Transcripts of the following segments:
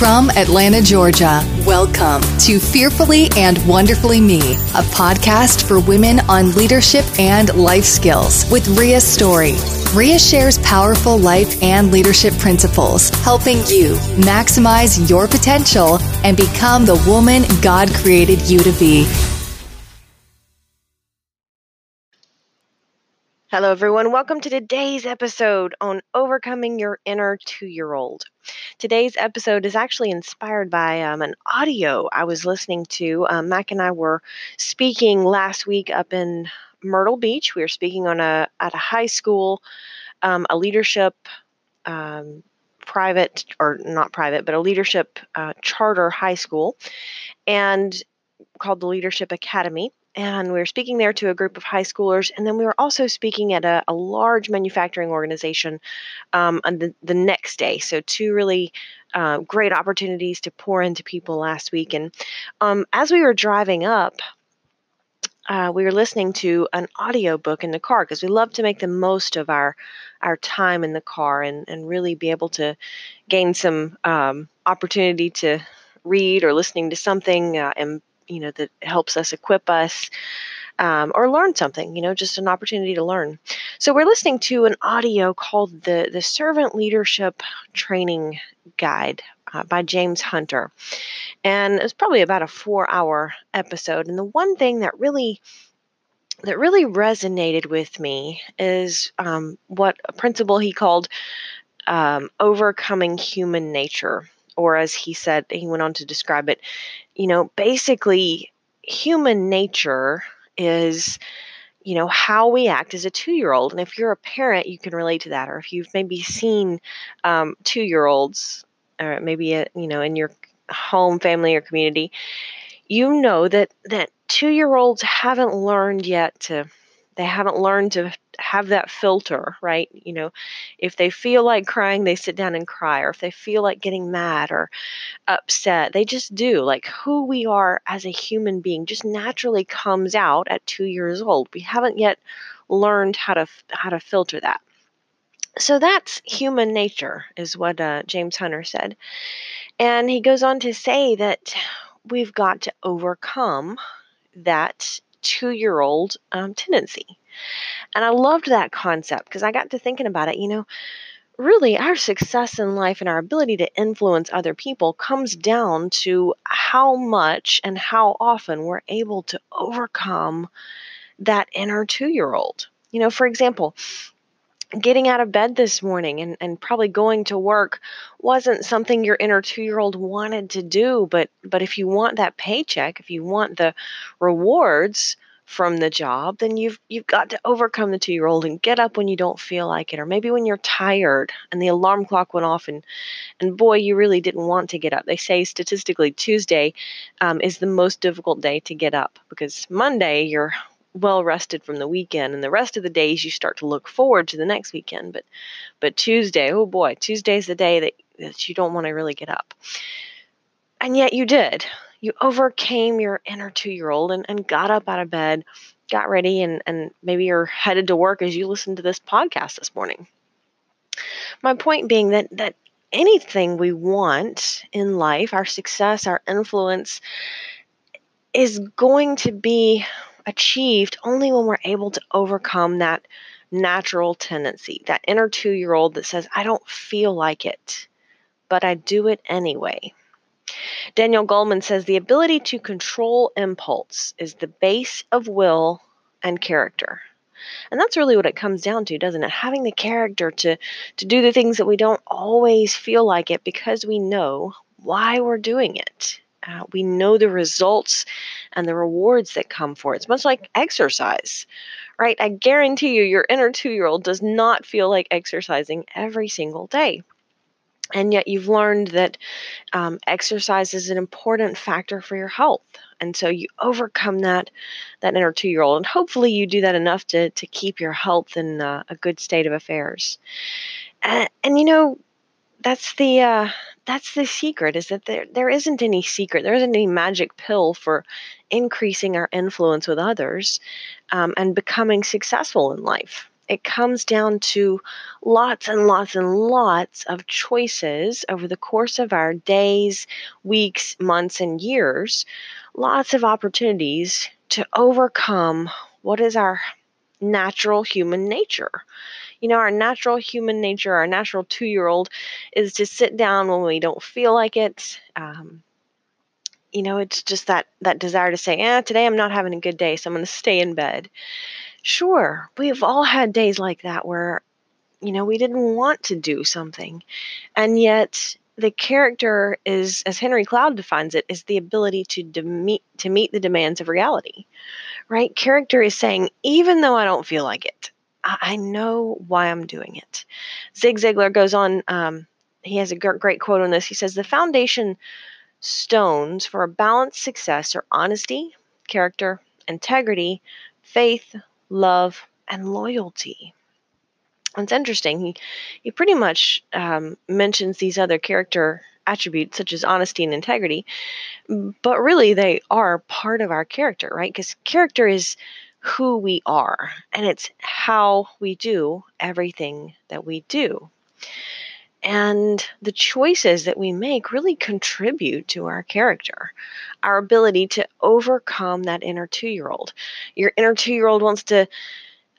From Atlanta, Georgia, welcome to Fearfully and Wonderfully Me, a podcast for women on leadership and life skills with Ria Story. Ria shares powerful life and leadership principles, helping you maximize your potential and become the woman God created you to be. Hello, everyone. Welcome to today's episode on overcoming your inner two year old. Today's episode is actually inspired by um, an audio I was listening to. Um, Mac and I were speaking last week up in Myrtle Beach. We were speaking on a at a high school, um, a leadership um, private or not private, but a leadership uh, charter high school, and called the Leadership Academy and we were speaking there to a group of high schoolers and then we were also speaking at a, a large manufacturing organization um, on the, the next day. So two really uh, great opportunities to pour into people last week and um, as we were driving up uh, we were listening to an audio book in the car because we love to make the most of our our time in the car and, and really be able to gain some um, opportunity to read or listening to something uh, and you know that helps us equip us um, or learn something you know just an opportunity to learn. So we're listening to an audio called the the servant leadership training guide uh, by james hunter. And it's probably about a four hour episode and the one thing that really that really resonated with me is um, what a principle he called um, overcoming human nature or as he said, he went on to describe it, you know, basically human nature is you know how we act as a two year old and if you're a parent you can relate to that or if you've maybe seen um, two year olds or maybe a, you know in your home family or community you know that that two year olds haven't learned yet to they haven't learned to have that filter, right? You know, if they feel like crying, they sit down and cry, or if they feel like getting mad or upset, they just do. Like who we are as a human being just naturally comes out at two years old. We haven't yet learned how to how to filter that. So that's human nature, is what uh, James Hunter said, and he goes on to say that we've got to overcome that two year old um, tendency. And I loved that concept because I got to thinking about it. You know, really, our success in life and our ability to influence other people comes down to how much and how often we're able to overcome that inner two year old. You know, for example, getting out of bed this morning and, and probably going to work wasn't something your inner two year old wanted to do but but if you want that paycheck if you want the rewards from the job then you've you've got to overcome the two year old and get up when you don't feel like it or maybe when you're tired and the alarm clock went off and and boy you really didn't want to get up. They say statistically tuesday um, is the most difficult day to get up because monday you're well rested from the weekend and the rest of the days you start to look forward to the next weekend but but tuesday oh boy tuesday's the day that, that you don't want to really get up. And yet you did. You overcame your inner two year old and, and got up out of bed got ready and, and maybe you're headed to work as you listen to this podcast this morning. My point being that that anything we want in life our success our influence is going to be achieved only when we're able to overcome that natural tendency, that inner two year old that says, I don't feel like it, but I do it anyway. Daniel Goleman says the ability to control impulse is the base of will and character. And that's really what it comes down to, doesn't it? Having the character to, to do the things that we don't always feel like it because we know why we're doing it. Uh, we know the results and the rewards that come for it. It's much like exercise, right? I guarantee you, your inner two year old does not feel like exercising every single day. And yet, you've learned that um, exercise is an important factor for your health, and so you overcome that that inner two year old, and hopefully, you do that enough to to keep your health in uh, a good state of affairs. And, and you know, that's the uh, that's the secret is that there there isn't any secret there isn't any magic pill for increasing our influence with others um, and becoming successful in life it comes down to lots and lots and lots of choices over the course of our days, weeks, months, and years. Lots of opportunities to overcome what is our natural human nature. You know, our natural human nature, our natural two year old, is to sit down when we don't feel like it. Um, you know, it's just that that desire to say, "Eh, today I'm not having a good day, so I'm going to stay in bed." Sure, we've all had days like that where, you know, we didn't want to do something, and yet the character is, as Henry Cloud defines it, is the ability to de- meet to meet the demands of reality. Right? Character is saying, even though I don't feel like it, I, know why I'm doing it. Zig Ziglar goes on. Um, he has a great quote on this. He says, "The foundation." stones for a balanced success are honesty, character, integrity, faith, love, and loyalty. It's interesting. He he pretty much um, mentions these other character attributes such as honesty and integrity, but really they are part of our character, right? Because character is who we are, and it's how we do everything that we do. And the choices that we make really contribute to our character, our ability to overcome that inner two year old. Your inner two year old wants to,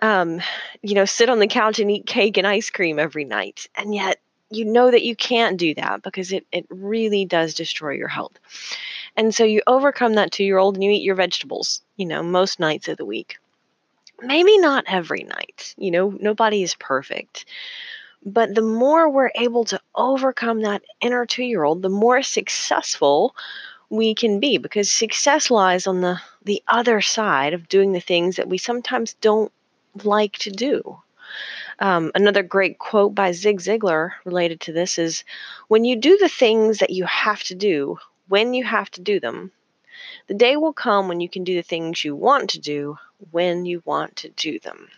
um, you know, sit on the couch and eat cake and ice cream every night. And yet you know that you can't do that because it, it really does destroy your health. And so you overcome that two year old and you eat your vegetables, you know, most nights of the week. Maybe not every night, you know, nobody is perfect. But the more we're able to overcome that inner two year old, the more successful we can be because success lies on the, the other side of doing the things that we sometimes don't like to do. Um, another great quote by Zig Ziglar related to this is When you do the things that you have to do, when you have to do them, the day will come when you can do the things you want to do when you want to do them.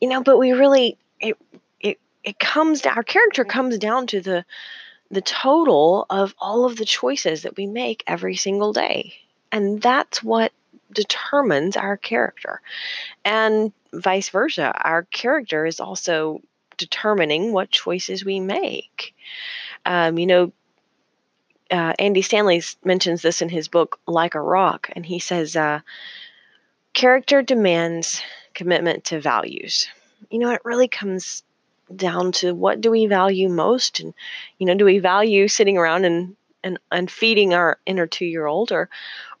You know, but we really it it it comes to, our character comes down to the the total of all of the choices that we make every single day. And that's what determines our character. And vice versa, our character is also determining what choices we make. Um, you know, uh, Andy Stanley mentions this in his book, Like a Rock, and he says, uh, character demands commitment to values. You know, it really comes down to what do we value most and you know do we value sitting around and and, and feeding our inner two year old or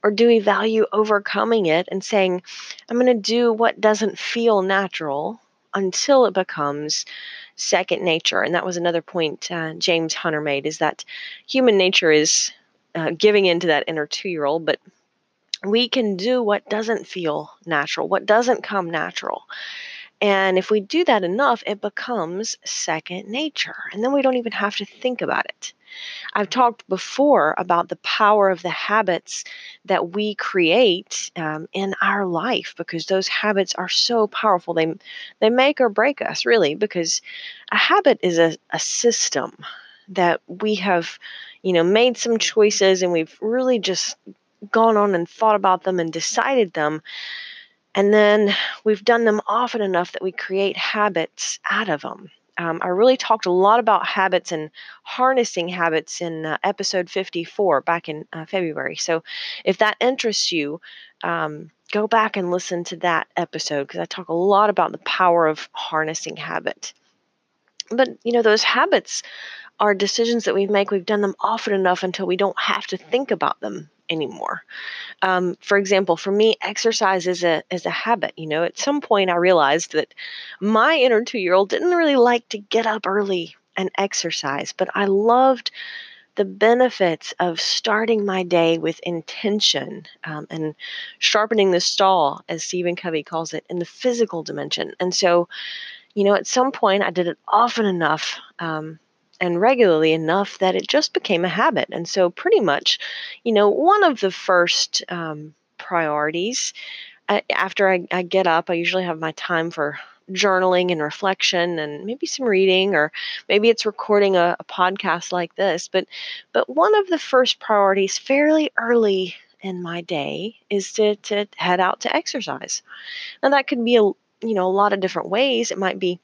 or do we value overcoming it and saying i'm going to do what doesn't feel natural until it becomes second nature and that was another point uh, james hunter made is that human nature is uh, giving into that inner two year old but we can do what doesn't feel natural what doesn't come natural and if we do that enough, it becomes second nature. And then we don't even have to think about it. I've talked before about the power of the habits that we create um, in our life because those habits are so powerful. They, they make or break us, really, because a habit is a, a system that we have, you know, made some choices and we've really just gone on and thought about them and decided them and then we've done them often enough that we create habits out of them. Um, I really talked a lot about habits and harnessing habits in uh, episode 54 back in uh, February. So if that interests you, um, go back and listen to that episode because I talk a lot about the power of harnessing habit. But, you know, those habits are decisions that we make. We've done them often enough until we don't have to think about them anymore. Um, for example, for me, exercise is a is a habit. You know, at some point I realized that my inner two year old didn't really like to get up early and exercise, but I loved the benefits of starting my day with intention um, and sharpening the saw, as Stephen Covey calls it, in the physical dimension. And so, you know, at some point I did it often enough um, and regularly enough that it just became a habit. And so, pretty much, you know, one of the first um, priorities uh, after I, I get up, I usually have my time for journaling and reflection and maybe some reading or maybe it's recording a, a, podcast like this but but one of the first priorities fairly early in my day is to, to head out to exercise now that could be a you know, a lot of different ways. It might be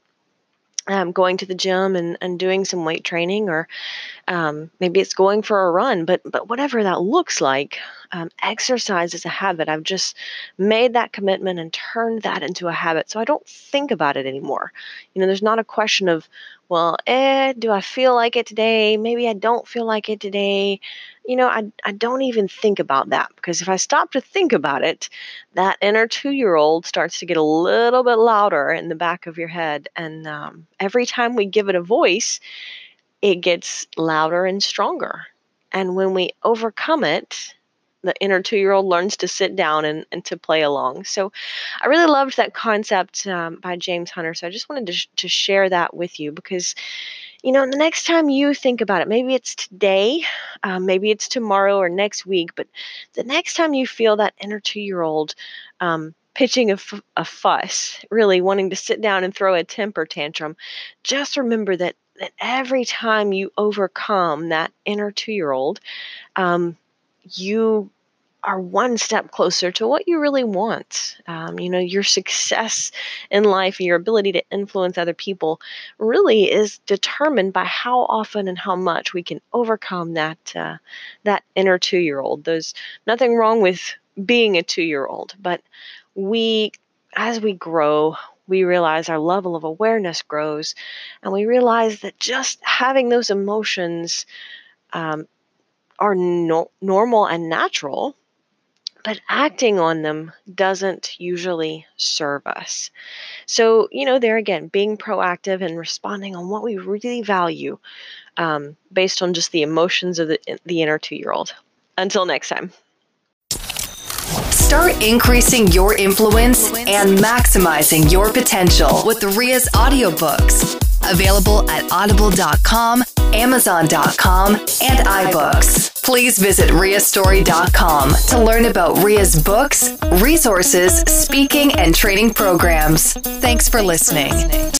um, going to the gym and, and doing some weight training, or um, maybe it's going for a run. But but whatever that looks like, um, exercise is a habit. I've just made that commitment and turned that into a habit, so I don't think about it anymore. You know, there's not a question of, well, eh, do I feel like it today? Maybe I don't feel like it today you know, I, I don't even think about that because if I stop to think about it, that inner two year old starts to get a little bit louder in the back of your head. And um, every time we give it a voice, it gets louder and stronger. And when we overcome it, the inner two year old learns to sit down and, and to play along. So I really loved that concept um, by James Hunter. So I just wanted to, sh- to share that with you because you know, the next time you think about it, maybe it's today, um, maybe it's tomorrow or next week, but the next time you feel that inner two year old um, pitching a, f- a fuss, really wanting to sit down and throw a temper tantrum, just remember that, that every time you overcome that inner two year old, um, you are one step closer to what you really want. Um, you know, your success in life and your ability to influence other people really is determined by how often and how much we can overcome that uh, that inner two year old. There's nothing wrong with being a two year old, but we, as we grow, we realize our level of awareness grows, and we realize that just having those emotions um, are no- normal and natural but acting on them doesn't usually serve us. So, you know, there again, being proactive and responding on what we really value um, based on just the emotions of the, the inner two year old. Until next time. Start increasing your influence and maximizing your potential with Ria's audiobooks. Available at audible.com, amazon.com, and iBooks. Please visit riastory.com to learn about Ria's books, resources, speaking, and training programs. Thanks for listening.